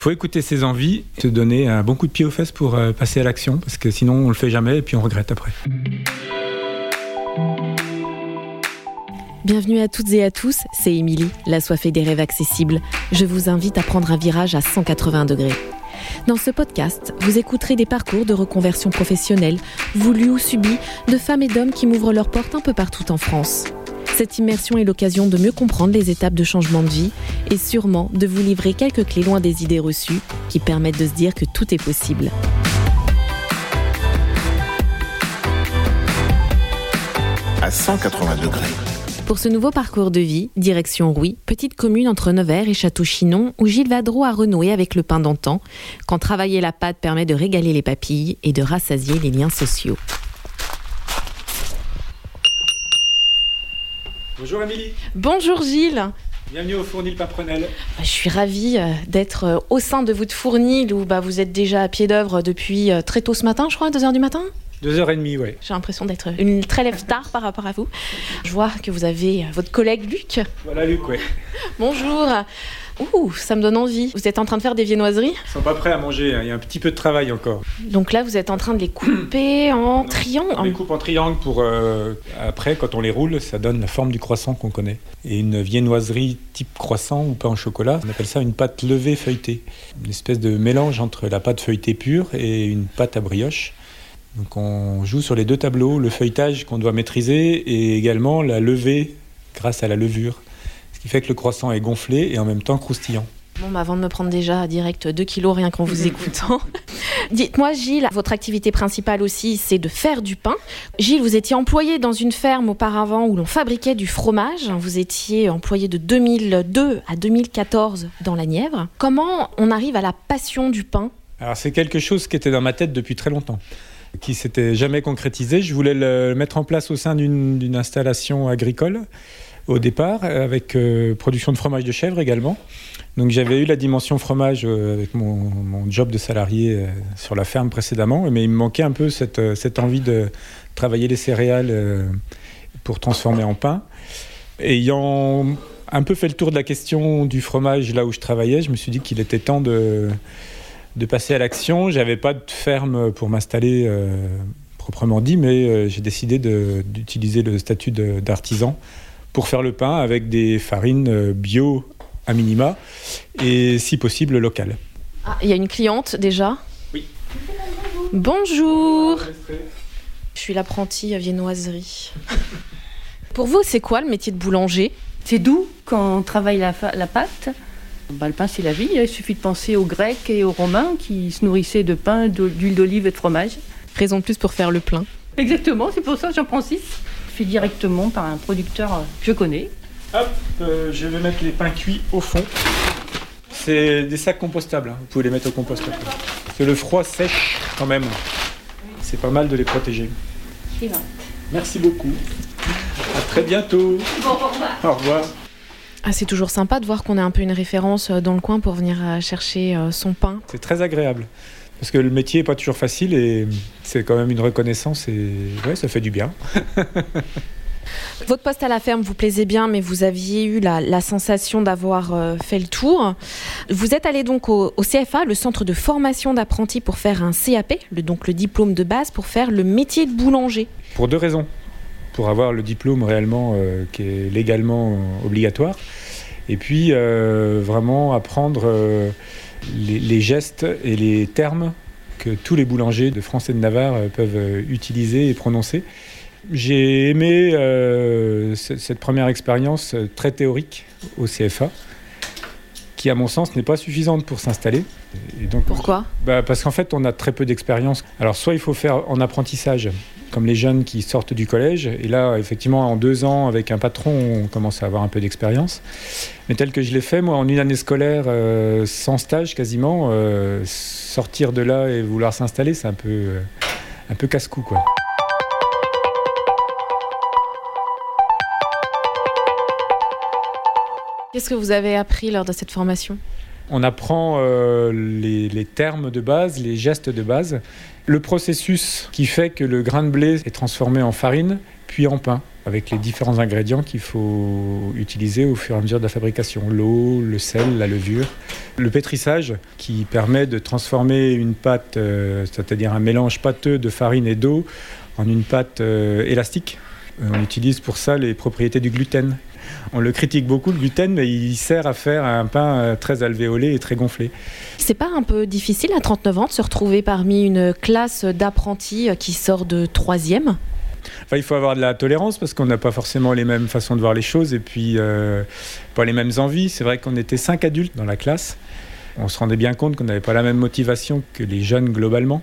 faut écouter ses envies, te donner un bon coup de pied aux fesses pour euh, passer à l'action, parce que sinon on le fait jamais et puis on regrette après. Bienvenue à toutes et à tous, c'est Émilie, la soifée des rêves accessibles. Je vous invite à prendre un virage à 180 degrés. Dans ce podcast, vous écouterez des parcours de reconversion professionnelle, voulus ou subis, de femmes et d'hommes qui m'ouvrent leurs portes un peu partout en France. Cette immersion est l'occasion de mieux comprendre les étapes de changement de vie et sûrement de vous livrer quelques clés loin des idées reçues qui permettent de se dire que tout est possible. À 180 degrés. Pour ce nouveau parcours de vie, direction Rouy, petite commune entre Nevers et Château-Chinon, où Gilles Vadreau a renoué avec le pain d'antan, quand travailler la pâte permet de régaler les papilles et de rassasier les liens sociaux. Bonjour Amélie. Bonjour Gilles. Bienvenue au Fournil Paprenel. Bah, je suis ravie euh, d'être euh, au sein de votre fournil où bah, vous êtes déjà à pied d'œuvre depuis euh, très tôt ce matin, je crois, 2h du matin? Deux heures et demie, ouais. J'ai l'impression d'être une très lève tard par rapport à vous. Je vois que vous avez votre collègue Luc. Voilà Luc, ouais. Bonjour. Ouh, ça me donne envie. Vous êtes en train de faire des viennoiseries? Ils sont pas prêts à manger, hein. il y a un petit peu de travail encore. Donc là, vous êtes en train de les couper en triangle. On les coupe en triangle pour euh, après, quand on les roule, ça donne la forme du croissant qu'on connaît. Et une viennoiserie type croissant ou pain au chocolat, on appelle ça une pâte levée feuilletée. Une espèce de mélange entre la pâte feuilletée pure et une pâte à brioche. Donc on joue sur les deux tableaux, le feuilletage qu'on doit maîtriser et également la levée grâce à la levure. Ce qui fait que le croissant est gonflé et en même temps croustillant. Bon, bah avant de me prendre déjà direct 2 kilos rien qu'en vous écoutant. Dites-moi, Gilles, votre activité principale aussi, c'est de faire du pain. Gilles, vous étiez employé dans une ferme auparavant où l'on fabriquait du fromage. Vous étiez employé de 2002 à 2014 dans la Nièvre. Comment on arrive à la passion du pain? Alors c'est quelque chose qui était dans ma tête depuis très longtemps qui s'était jamais concrétisé. Je voulais le mettre en place au sein d'une installation agricole au départ, avec euh, production de fromage de chèvre également. Donc j'avais eu la dimension fromage euh, avec mon, job de salarié euh, sur la ferme précédemment, mais il me manquait un peu cette, envie de travailler les céréales pour transformer en pain. Ayant un peu fait le tour de la question du fromage là où je travaillais, je me suis dit qu'il était temps de, de passer à l'action. J'avais pas de ferme pour m'installer euh, proprement dit, mais euh, j'ai décidé d'utiliser le statut d'artisan pour faire le pain avec des farines euh, bio à minima et si possible locales. Ah, il y a une cliente déjà Oui. Bonjour. Je suis l'apprentie à viennoiserie. pour vous, c'est quoi le métier de boulanger? C'est doux quand on travaille la, la pâte. Bah, le pain, c'est la vie. Il suffit de penser aux Grecs et aux Romains qui se nourrissaient de pain, d'huile d'olive et de fromage. Raison de plus pour faire le plein. Exactement, c'est pour ça que j'en prends six. Fait directement par un producteur que je connais. Hop, euh, je vais mettre les pains cuits au fond. C'est des sacs compostables, hein. vous pouvez les mettre au compost. Parce que le froid sèche quand même. C'est pas mal de les protéger. Merci beaucoup. À très bientôt. Bon, au revoir. Au revoir. Ah, c'est toujours sympa de voir qu'on est un peu une référence euh, dans le coin pour venir euh, chercher son pain. C'est très agréable. Parce que le métier n'est pas toujours facile et c'est quand même une reconnaissance et ouais, ça fait du bien. Votre poste à la ferme vous plaisait bien, mais vous aviez eu la, la sensation d'avoir euh, fait le tour. Vous êtes allé donc au, au CFA, le centre de formation d'apprentis, pour faire un CAP, le, donc le diplôme de base, pour faire le métier de boulanger. Pour deux raisons. Pour avoir le diplôme réellement euh, qui est légalement euh, obligatoire. Et puis euh, vraiment apprendre les, les, gestes et les termes que tous les boulangers de France et de Navarre euh, peuvent utiliser et prononcer. J'ai aimé euh, cette première expérience très théorique au CFA, qui à mon sens n'est pas suffisante pour s'installer. Pourquoi? Bah Parce qu'en fait on a très peu d'expérience. Alors soit il faut faire en apprentissage, comme les jeunes qui sortent du collège, et là effectivement en deux ans avec un patron on commence à avoir un peu d'expérience. Mais tel que je l'ai fait moi en une année scolaire euh, sans stage quasiment, euh, sortir de là et vouloir s'installer c'est un peu, euh, peu casse-cou quoi. Qu'est-ce que vous avez appris lors de cette formation? On apprend euh, les, termes de base, les gestes de base, le processus qui fait que le grain de blé est transformé en farine, puis en pain, avec les différents ingrédients qu'il faut utiliser au fur et à mesure de la fabrication. L'eau, le sel, la levure. Le pétrissage, qui permet de transformer une pâte, euh, c'est-à-dire un mélange pâteux de farine et d'eau, en une pâte euh, élastique. On utilise pour ça les propriétés du gluten. On le critique beaucoup, le gluten, mais il sert à faire un pain euh, très alvéolé et très gonflé. C'est pas un peu difficile à 39 ans de se retrouver parmi une classe d'apprentis qui sort de troisième? Enfin, il faut avoir de la tolérance parce qu'on n'a pas forcément les mêmes façons de voir les choses et puis euh, pas les mêmes envies. C'est vrai qu'on était cinq adultes dans la classe. On se rendait bien compte qu'on n'avait pas la même motivation que les jeunes globalement.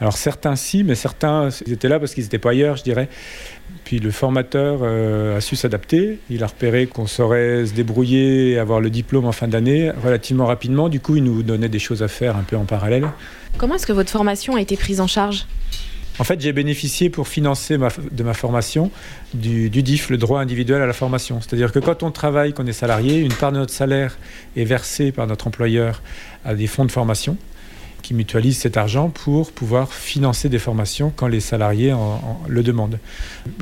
Alors certains si, mais certains ils étaient là parce qu'ils n'étaient pas ailleurs, je dirais. Puis le formateur euh, a su s'adapter. Il a repéré qu'on saurait se débrouiller et avoir le diplôme en fin d'année relativement rapidement. Du coup, il nous donnait des choses à faire un peu en parallèle. Comment est-ce que votre formation a été prise en charge? En fait, j'ai bénéficié pour financer ma, de ma formation du, du DIF, le droit individuel à la formation. C'est-à-dire que quand on travaille, qu'on est salarié, une part de notre salaire est versée par notre employeur à des fonds de formation qui mutualisent cet argent pour pouvoir financer des formations quand les salariés en, en, le demandent.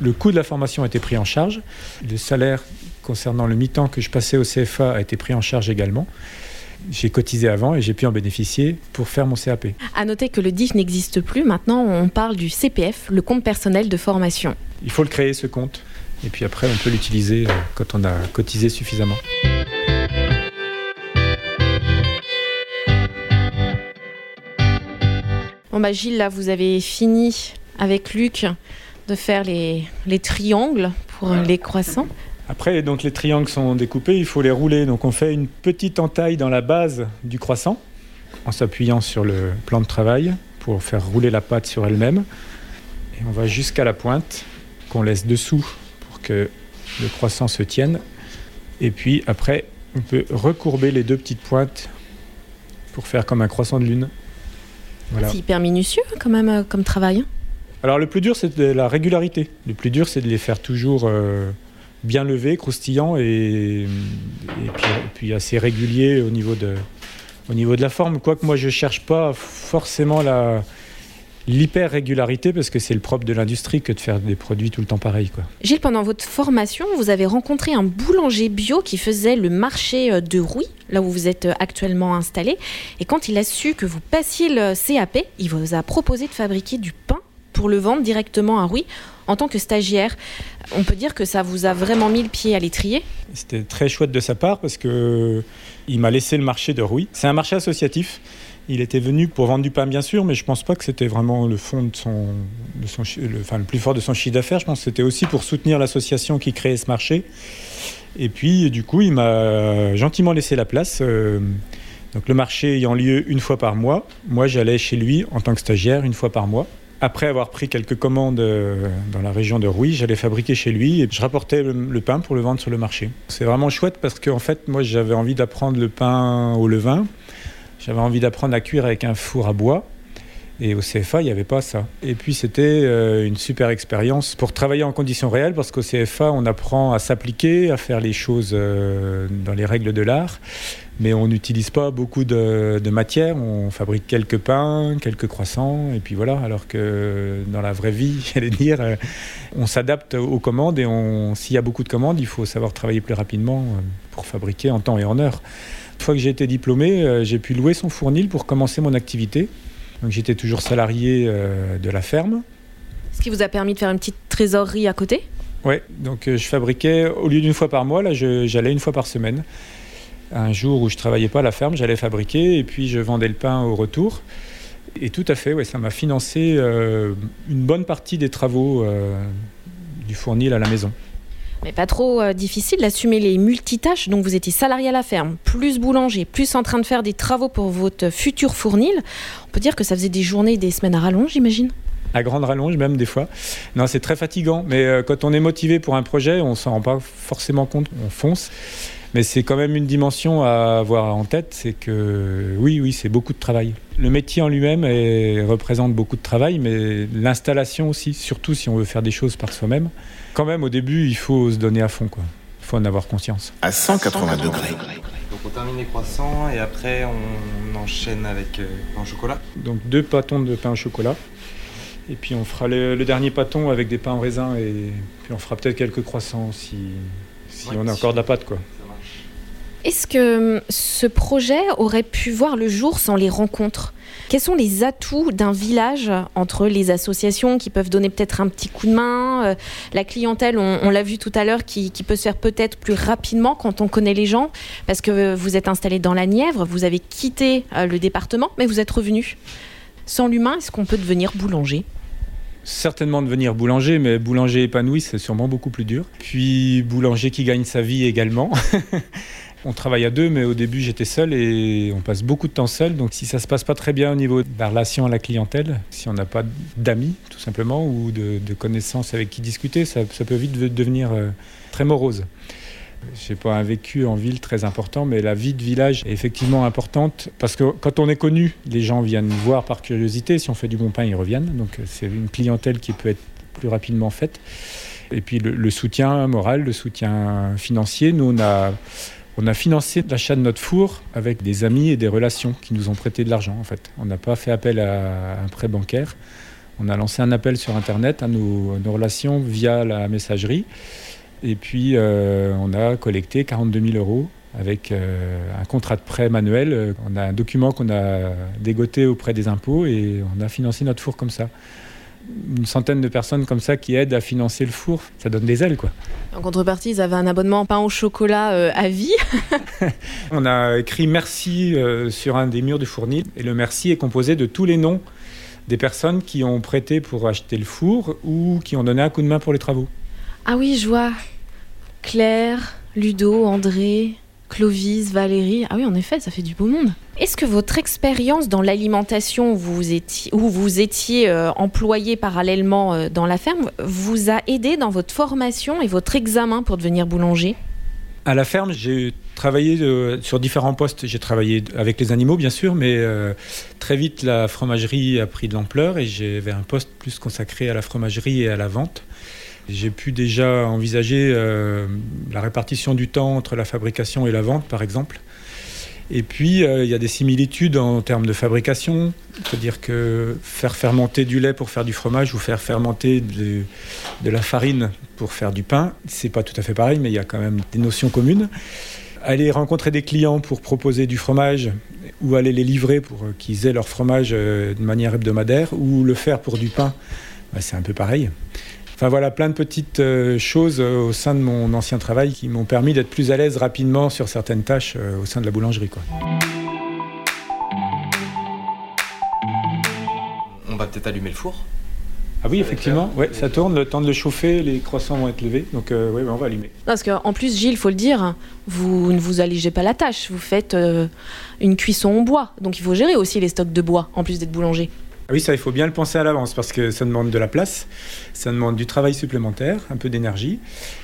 Le coût de la formation a été pris en charge. Le salaire concernant le mi-temps que je passais au CFA a été pris en charge également. J'ai cotisé avant et j'ai pu en bénéficier pour faire mon CAP. À noter que le DIF n'existe plus. Maintenant, on parle du CPF, le compte personnel de formation. Il faut le créer, ce compte. Et puis après, on peut l'utiliser quand on a cotisé suffisamment. Bon bah Gilles, là, vous avez fini avec Luc de faire les, les triangles pour les croissants. Après, donc les triangles sont découpés, il faut les rouler. Donc on fait une petite entaille dans la base du croissant en s'appuyant sur le plan de travail pour faire rouler la pâte sur elle-même. Et on va jusqu'à la pointe qu'on laisse dessous pour que le croissant se tienne. Et puis après, on peut recourber les deux petites pointes pour faire comme un croissant de lune. Voilà. C'est hyper minutieux quand même euh, comme travail. Alors le plus dur, c'est de la régularité. Le plus dur, c'est de les faire toujours euh, bien levés, croustillants et, et, puis, et, puis, assez réguliers au niveau, de, au niveau de la forme. Quoique moi, je ne cherche pas forcément la, l'hyper-régularité parce que c'est le propre de l'industrie que de faire des produits tout le temps pareils. Quoi. Gilles, pendant votre formation, vous avez rencontré un boulanger bio qui faisait le marché de Rouy, là où vous êtes actuellement installé. Et quand il a su que vous passiez le CAP, il vous a proposé de fabriquer du pain pour le vendre directement à Rouy en tant que stagiaire. On peut dire que ça vous a vraiment mis le pied à l'étrier? C'était très chouette de sa part parce que il m'a laissé le marché de Rouy. C'est un marché associatif. Il était venu pour vendre du pain, bien sûr, mais je ne pense pas que c'était vraiment le fond de son, le, enfin, le plus fort de son chiffre d'affaires. Je pense que c'était aussi pour soutenir l'association qui créait ce marché. Et puis, du coup, il m'a gentiment laissé la place. Euh, donc, le marché ayant lieu une fois par mois, moi, j'allais chez lui en tant que stagiaire une fois par mois. Après avoir pris quelques commandes euh, dans la région de Rouy, j'allais fabriquer chez lui et je rapportais le, pain pour le vendre sur le marché. C'est vraiment chouette parce qu'en fait, moi, j'avais envie d'apprendre le pain au levain. J'avais envie d'apprendre à cuire avec un four à bois. Et au CFA, il n'y avait pas ça. Et puis, c'était euh, une super expérience pour travailler en conditions réelles, parce qu'au CFA, on apprend à s'appliquer, à faire les choses euh, dans les règles de l'art. Mais on n'utilise pas beaucoup de, matière. On fabrique quelques pains, quelques croissants, et puis voilà. Alors que dans la vraie vie, j'allais dire, euh, on s'adapte aux commandes, et s'il y a beaucoup de commandes, il faut savoir travailler plus rapidement pour fabriquer en temps et en heure. Une fois que j'ai été diplômé, euh, j'ai pu louer son fournil pour commencer mon activité. Donc j'étais toujours salarié euh, de la ferme. Ce qui vous a permis de faire une petite trésorerie à côté? Oui, donc euh, je fabriquais, au lieu d'une fois par mois, là j'allais une fois par semaine. Un jour où je travaillais pas à la ferme, j'allais fabriquer et puis je vendais le pain au retour. Et tout à fait, ouais, ça m'a financé euh, une bonne partie des travaux euh, du fournil à la maison. Mais pas trop euh, difficile d'assumer les multitâches. Donc vous étiez salarié à la ferme, plus boulanger, plus en train de faire des travaux pour votre futur fournil. On peut dire que ça faisait des journées des semaines à rallonge, j'imagine à grande rallonge même des fois. Non, c'est très fatigant, mais euh, quand on est motivé pour un projet, on s'en rend pas forcément compte, on fonce. Mais c'est quand même une dimension à avoir en tête, c'est que oui, oui, c'est beaucoup de travail. Le métier en lui-même représente beaucoup de travail, mais l'installation aussi, surtout si on veut faire des choses par soi-même. Quand même, au début, il faut se donner à fond, quoi. Il faut en avoir conscience. À 180 degrés. Donc on termine les croissants et après on enchaîne avec euh, pain au chocolat. Donc deux pâtons de pain au chocolat. Et puis on fera le, le dernier pâton avec des pains en raisin et puis on fera peut-être quelques croissants si, si Ouais, on a si- encore de la pâte quoi. Est-ce que hum, ce projet aurait pu voir le jour sans les rencontres? Quels sont les atouts d'un village entre les associations qui peuvent donner peut-être un petit coup de main, euh, la clientèle, on, l'a vu tout à l'heure, qui, qui peut se faire peut-être plus rapidement quand on connaît les gens, parce que vous êtes installé dans la Nièvre, vous avez quitté euh, le département, mais vous êtes revenu. Sans l'humain, est-ce qu'on peut devenir boulanger? Certainement devenir boulanger, mais boulanger épanoui, c'est sûrement beaucoup plus dur. Puis boulanger qui gagne sa vie également. on travaille à deux, mais au début j'étais seul et on passe beaucoup de temps seul. Donc si ça se passe pas très bien au niveau de la relation à la clientèle, si on n'a pas d'amis tout simplement ou de, connaissances avec qui discuter, ça, peut vite de- devenir euh, très morose. J'ai pas un vécu en ville très important, mais la vie de village est effectivement importante parce que quand on est connu, les gens viennent voir par curiosité. Si on fait du bon pain, ils reviennent. Donc c'est une clientèle qui peut être plus rapidement faite. Et puis le soutien moral, le soutien financier. Nous, on a, on a financé l'achat de notre four avec des amis et des relations qui nous ont prêté de l'argent. En fait, on n'a pas fait appel à un prêt bancaire. On a lancé un appel sur Internet à nos, relations via la messagerie. Et puis, euh, on a collecté 42 000 euros avec euh, un contrat de prêt manuel. On a un document qu'on a dégoté auprès des impôts et on a financé notre four comme ça. Une centaine de personnes comme ça qui aident à financer le four, ça donne des ailes, quoi. En contrepartie, ils avaient un abonnement pain au chocolat euh, à vie. On a écrit merci euh, sur un des murs du fournil et le merci est composé de tous les noms des personnes qui ont prêté pour acheter le four ou qui ont donné un coup de main pour les travaux. Ah oui, je vois. Claire, Ludo, André, Clovis, Valérie. Ah oui, en effet, ça fait du beau monde. Est-ce que votre expérience dans l'alimentation, où vous étiez, où vous étiez euh, employé parallèlement euh, dans la ferme, vous a aidé dans votre formation et votre examen pour devenir boulanger? À la ferme, j'ai travaillé euh, sur différents postes. J'ai travaillé avec les animaux, bien sûr, mais euh, très vite, la fromagerie a pris de l'ampleur et j'avais un poste plus consacré à la fromagerie et à la vente. J'ai pu déjà envisager euh, la répartition du temps entre la fabrication et la vente, par exemple. Et puis, euh, il y a des similitudes en termes de fabrication, c'est-à-dire que faire fermenter du lait pour faire du fromage ou faire fermenter de, la farine pour faire du pain, c'est pas tout à fait pareil, mais il y a quand même des notions communes. Aller rencontrer des clients pour proposer du fromage ou aller les livrer pour euh, qu'ils aient leur fromage de manière hebdomadaire ou le faire pour du pain, bah, c'est un peu pareil. Enfin voilà, plein de petites euh, choses euh, au sein de mon ancien travail qui m'ont permis d'être plus à l'aise rapidement sur certaines tâches euh, au sein de la boulangerie. Quoi. On va peut-être allumer le four. Ah oui, effectivement, ouais, ça tourne, le temps de le chauffer, les croissants vont être levés, donc euh, ouais, ouais, on va allumer. Parce qu'en plus, Gilles, il faut le dire, vous ne vous allégez pas la tâche. Vous faites euh, une cuisson en bois. Donc il faut gérer aussi les stocks de bois, en plus d'être boulanger. Ah oui, ça, il faut bien le penser à l'avance parce que ça demande de la place, ça demande du travail supplémentaire, un peu d'énergie.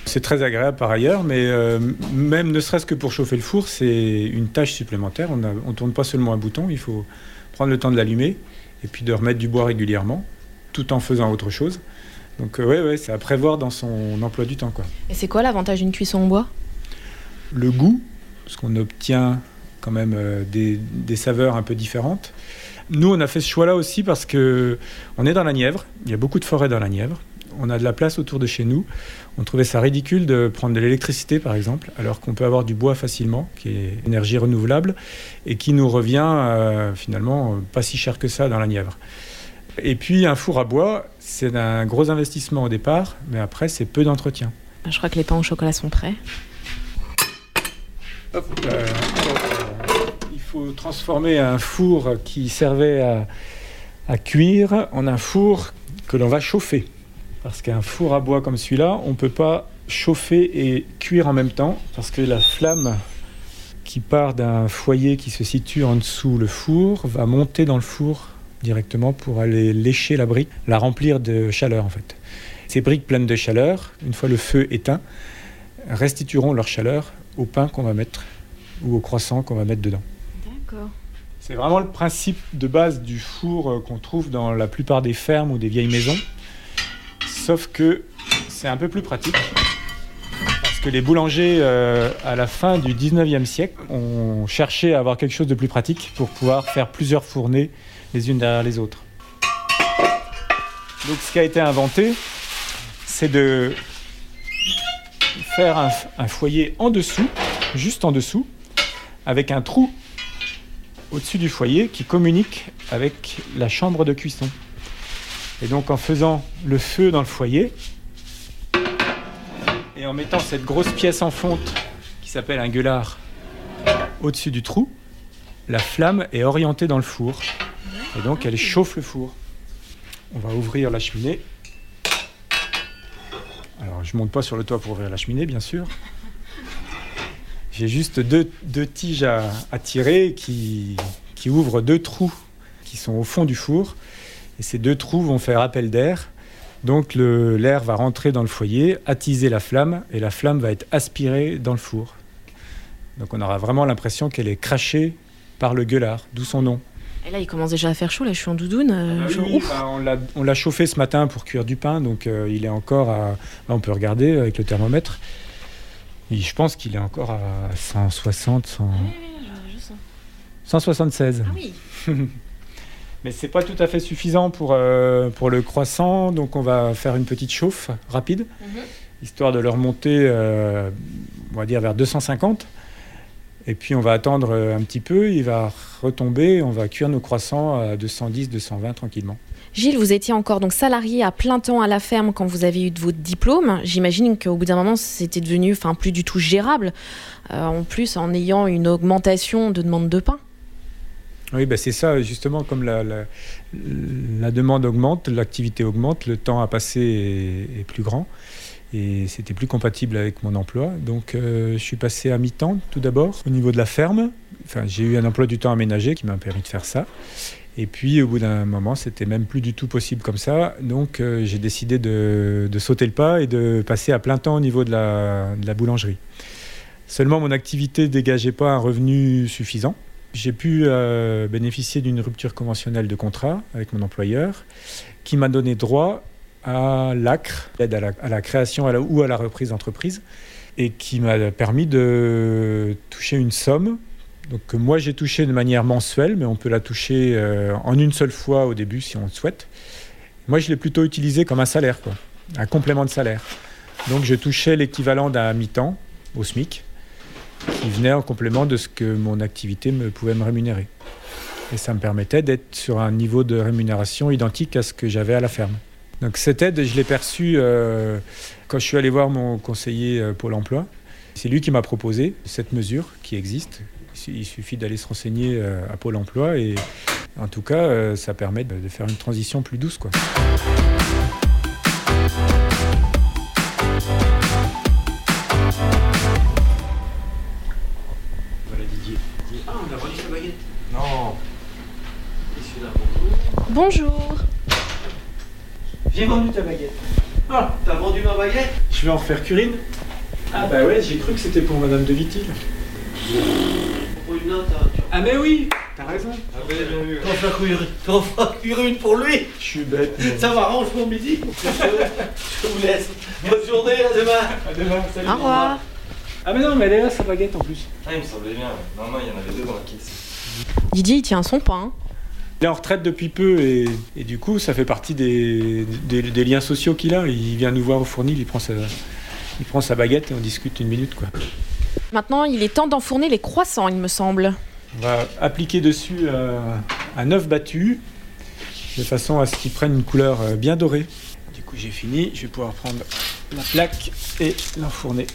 C'est très agréable par ailleurs, mais euh, même ne serait-ce que pour chauffer le four, c'est une tâche supplémentaire. On ne tourne pas seulement un bouton, il faut prendre le temps de l'allumer et puis de remettre du bois régulièrement, tout en faisant autre chose. Donc euh, ouais, ouais, c'est à prévoir dans son emploi du temps. Quoi. Et c'est quoi l'avantage d'une cuisson en bois? Le goût, parce qu'on obtient quand même euh, des, des saveurs un peu différentes. Nous, on a fait ce choix-là aussi parce que on est dans la Nièvre. Il y a beaucoup de forêts dans la Nièvre. On a de la place autour de chez nous. On trouvait ça ridicule de prendre de l'électricité, par exemple, alors qu'on peut avoir du bois facilement, qui est énergie renouvelable, et qui nous revient euh, finalement pas si cher que ça dans la Nièvre. Et puis, un four à bois, c'est un gros investissement au départ, mais après, c'est peu d'entretien. Je crois que les pains au chocolat sont prêts. Hop, euh, faut transformer un four qui servait à, à cuire en un four que l'on va chauffer. Parce qu'un four à bois comme celui-là, on ne peut pas chauffer et cuire en même temps, parce que la flamme qui part d'un foyer qui se situe en dessous le four va monter dans le four directement pour aller lécher la brique, la remplir de chaleur en fait. Ces briques pleines de chaleur, une fois le feu éteint, restitueront leur chaleur au pain qu'on va mettre ou au croissant qu'on va mettre dedans. C'est vraiment le principe de base du four euh, qu'on trouve dans la plupart des fermes ou des vieilles maisons. Sauf que c'est un peu plus pratique. Parce que les boulangers, euh, à la fin du 19e siècle, ont cherché à avoir quelque chose de plus pratique pour pouvoir faire plusieurs fournées les unes derrière les autres. Donc ce qui a été inventé, c'est de faire un foyer en dessous, juste en dessous, avec un trou au-dessus du foyer qui communique avec la chambre de cuisson. Et donc en faisant le feu dans le foyer et en mettant cette grosse pièce en fonte qui s'appelle un gueulard au-dessus du trou, la flamme est orientée dans le four. Et donc elle chauffe le four. On va ouvrir la cheminée. Alors je monte pas sur le toit pour ouvrir la cheminée bien sûr. J'ai juste deux, deux tiges à, à tirer qui, qui ouvrent deux trous qui sont au fond du four. Et ces deux trous vont faire appel d'air. Donc l'air va rentrer dans le foyer, attiser la flamme, et la flamme va être aspirée dans le four. Donc on aura vraiment l'impression qu'elle est crachée par le gueulard, d'où son nom. Et là, il commence déjà à faire chaud. Là, je suis en doudoune. euh, Ah oui, genre, oui, bah, on l'a- on l'a chauffé ce matin pour cuire du pain, donc euh, il est encore à. là, on peut regarder avec le thermomètre. Et je pense qu'il est encore à 160, 100 176. Ah oui. Mais c'est pas tout à fait suffisant pour, euh, pour le croissant, donc on va faire une petite chauffe rapide, histoire de le remonter, euh, on va dire vers 250. Et puis on va attendre euh, un petit peu, il va retomber, on va cuire nos croissants à 210, 220 tranquillement. Gilles, vous étiez encore donc salarié à plein temps à la ferme quand vous avez eu votre diplôme. J'imagine qu'au bout d'un moment, c'était devenu enfin, plus du tout gérable. Euh, en plus, en ayant une augmentation de demande de pain. Oui, ben c'est ça, justement, comme la, demande augmente, l'activité augmente, le temps à passer est, est plus grand. Et c'était plus compatible avec mon emploi. Donc euh, je suis passé à mi-temps tout d'abord au niveau de la ferme. Enfin, j'ai eu un emploi du temps aménagé qui m'a permis de faire ça. Et puis au bout d'un moment, c'était même plus du tout possible comme ça. Donc euh, j'ai décidé de, sauter le pas et de passer à plein temps au niveau de la, boulangerie. Seulement, mon activité dégageait pas un revenu suffisant. J'ai pu euh, bénéficier d'une rupture conventionnelle de contrat avec mon employeur qui m'a donné droit à l'ACRE, l'aide à la, création ou à la reprise d'entreprise, et qui m'a permis de toucher une somme donc, que moi j'ai touché de manière mensuelle, mais on peut la toucher euh, en une seule fois au début si on le souhaite. Moi je l'ai plutôt utilisé comme un salaire, un complément de salaire. Donc je touchais l'équivalent d'un mi-temps au SMIC qui venait en complément de ce que mon activité me pouvait me rémunérer. Et ça me permettait d'être sur un niveau de rémunération identique à ce que j'avais à la ferme. Donc cette aide, je l'ai perçue euh, quand je suis allé voir mon conseiller euh, Pôle Emploi. C'est lui qui m'a proposé cette mesure qui existe. Il suffit d'aller se renseigner euh, à Pôle Emploi et en tout cas, euh, ça permet de faire une transition plus douce. Quoi. Voilà Didier. Ah, on a vendu sa baguette. Non. Bonjour. J'ai vendu ta baguette. Ah, t'as vendu ma baguette? Je vais en faire cuire une. Ah bah ouais, j'ai cru que c'était pour Madame de Vitil. Ah mais oui T'as raison. Ah ouais, bien vu. t'en cuire, cuire une pour lui. Je suis bête. mais- Ça m'arrange pour midi. Je vous laisse. Bonne journée, à demain. À demain, salut. Au revoir. Ah mais non, mais elle est là sa baguette en plus. Ah, il me semblait bien. Non, non, il y en avait deux dans la caisse. Didier, il tient son pain. Il est en retraite depuis peu et, et du coup ça fait partie des, des- des liens sociaux qu'il a. Il vient nous voir au fournil, il prend sa, il prend sa baguette et on discute une minute quoi. Maintenant, il est temps d'enfourner les croissants, il me semble. On va appliquer dessus euh, un œuf battu de façon à ce qu'il prenne une couleur euh, bien dorée. Du coup j'ai fini, je vais pouvoir prendre la plaque et l'enfourner.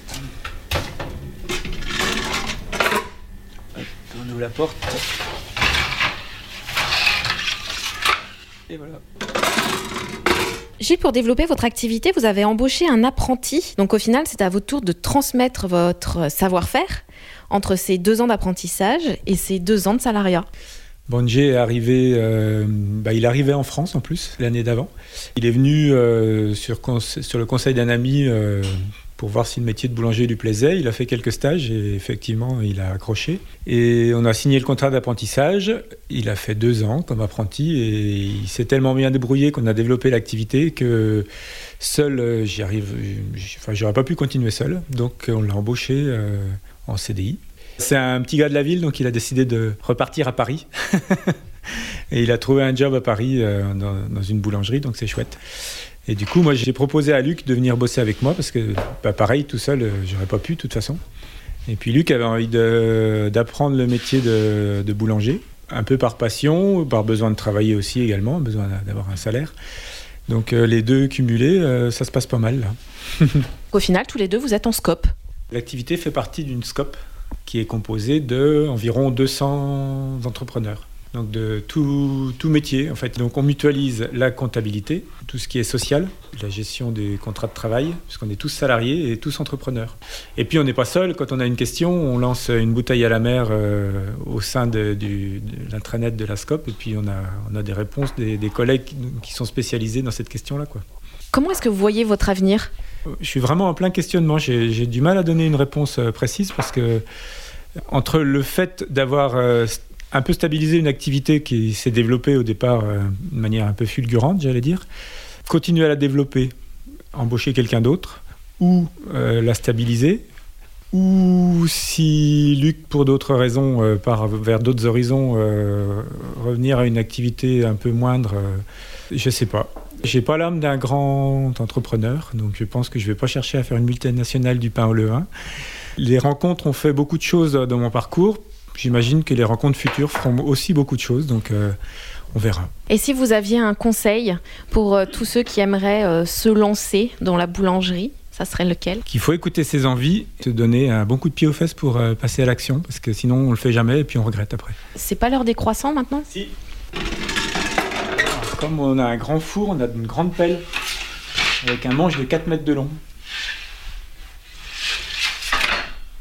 On ouvre la porte. Et voilà. Gilles, pour développer votre activité, vous avez embauché un apprenti. Donc au final, c'est à votre tour de transmettre votre savoir-faire entre ces deux ans d'apprentissage et ces deux ans de salariat. Bonjé est arrivé, euh, bah, il arrivait en France en plus l'année d'avant. Il est venu euh, sur le conseil d'un ami euh, pour voir si le métier de boulanger lui plaisait. Il a fait quelques stages et effectivement, il a accroché. Et on a signé le contrat d'apprentissage. Il a fait deux ans comme apprenti et il s'est tellement bien débrouillé qu'on a développé l'activité que seul, euh, j'y arrive. Enfin, j'aurais pas pu continuer seul. Donc, on l'a embauché euh, en CDI. C'est un petit gars de la ville, donc il a décidé de repartir à Paris. et il a trouvé un job à Paris euh, dans, dans une boulangerie, donc c'est chouette. Et du coup, moi, j'ai proposé à Luc de venir bosser avec moi parce que, bah, pareil, tout seul, euh, j'aurais pas pu de toute façon. Et puis Luc avait envie d'apprendre le métier de, de boulanger, un peu par passion, par besoin de travailler aussi également, besoin d'avoir un salaire. Donc euh, les deux cumulés, euh, ça se passe pas mal là. Au final, tous les deux, vous êtes en scope. L'activité fait partie d'une SCOP qui est composée de environ 200 entrepreneurs. Donc de tout, tout métier en fait. Donc on mutualise la comptabilité, tout ce qui est social, la gestion des contrats de travail, puisqu'on est tous salariés et tous entrepreneurs. Et puis on n'est pas seul, quand on a une question, on lance une bouteille à la mer euh, au sein de, de l'intranet de la SCOP et puis on a, on a des réponses des, des collègues qui, sont spécialisés dans cette question-là. quoi. Comment est-ce que vous voyez votre avenir? Je suis vraiment en plein questionnement. J'ai j'ai du mal à donner une réponse euh, précise parce que entre le fait d'avoir euh, st- un peu stabilisé une activité qui s'est développée au départ euh, de manière un peu fulgurante, j'allais dire, continuer à la développer, embaucher quelqu'un d'autre, ou euh, la stabiliser, ou si Luc, pour d'autres raisons, euh, part vers d'autres horizons, euh, revenir à une activité un peu moindre, je sais pas. J'ai pas l'âme d'un grand entrepreneur, donc je pense que je vais pas chercher à faire une multinationale du pain au levain. Les rencontres ont fait beaucoup de choses dans mon parcours. J'imagine que les rencontres futures feront aussi beaucoup de choses, donc euh, on verra. Et si vous aviez un conseil pour euh, tous ceux qui aimeraient euh, se lancer dans la boulangerie, ça serait lequel? Qu'il faut écouter ses envies, se donner un bon coup de pied aux fesses pour passer à l'action, parce que sinon on le fait jamais et puis on regrette après. C'est pas l'heure des croissants maintenant? Si. Comme on a un grand four, on a une grande pelle avec un manche de 4 mètres de long.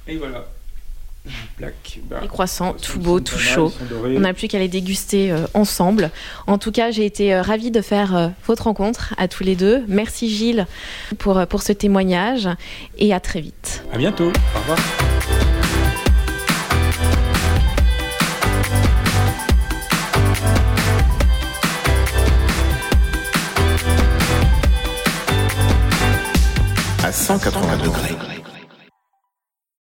Et voilà. Plaque. Bah, Les croissants, tout sont beau, pas tout mal, chaud. ils sont dorés. On n'a plus qu'à les déguster euh, ensemble. En tout cas, j'ai été euh, ravie de faire euh, votre rencontre à tous les deux. Merci Gilles pour, pour ce témoignage et à très vite. À bientôt. Au revoir. À 180 degrés.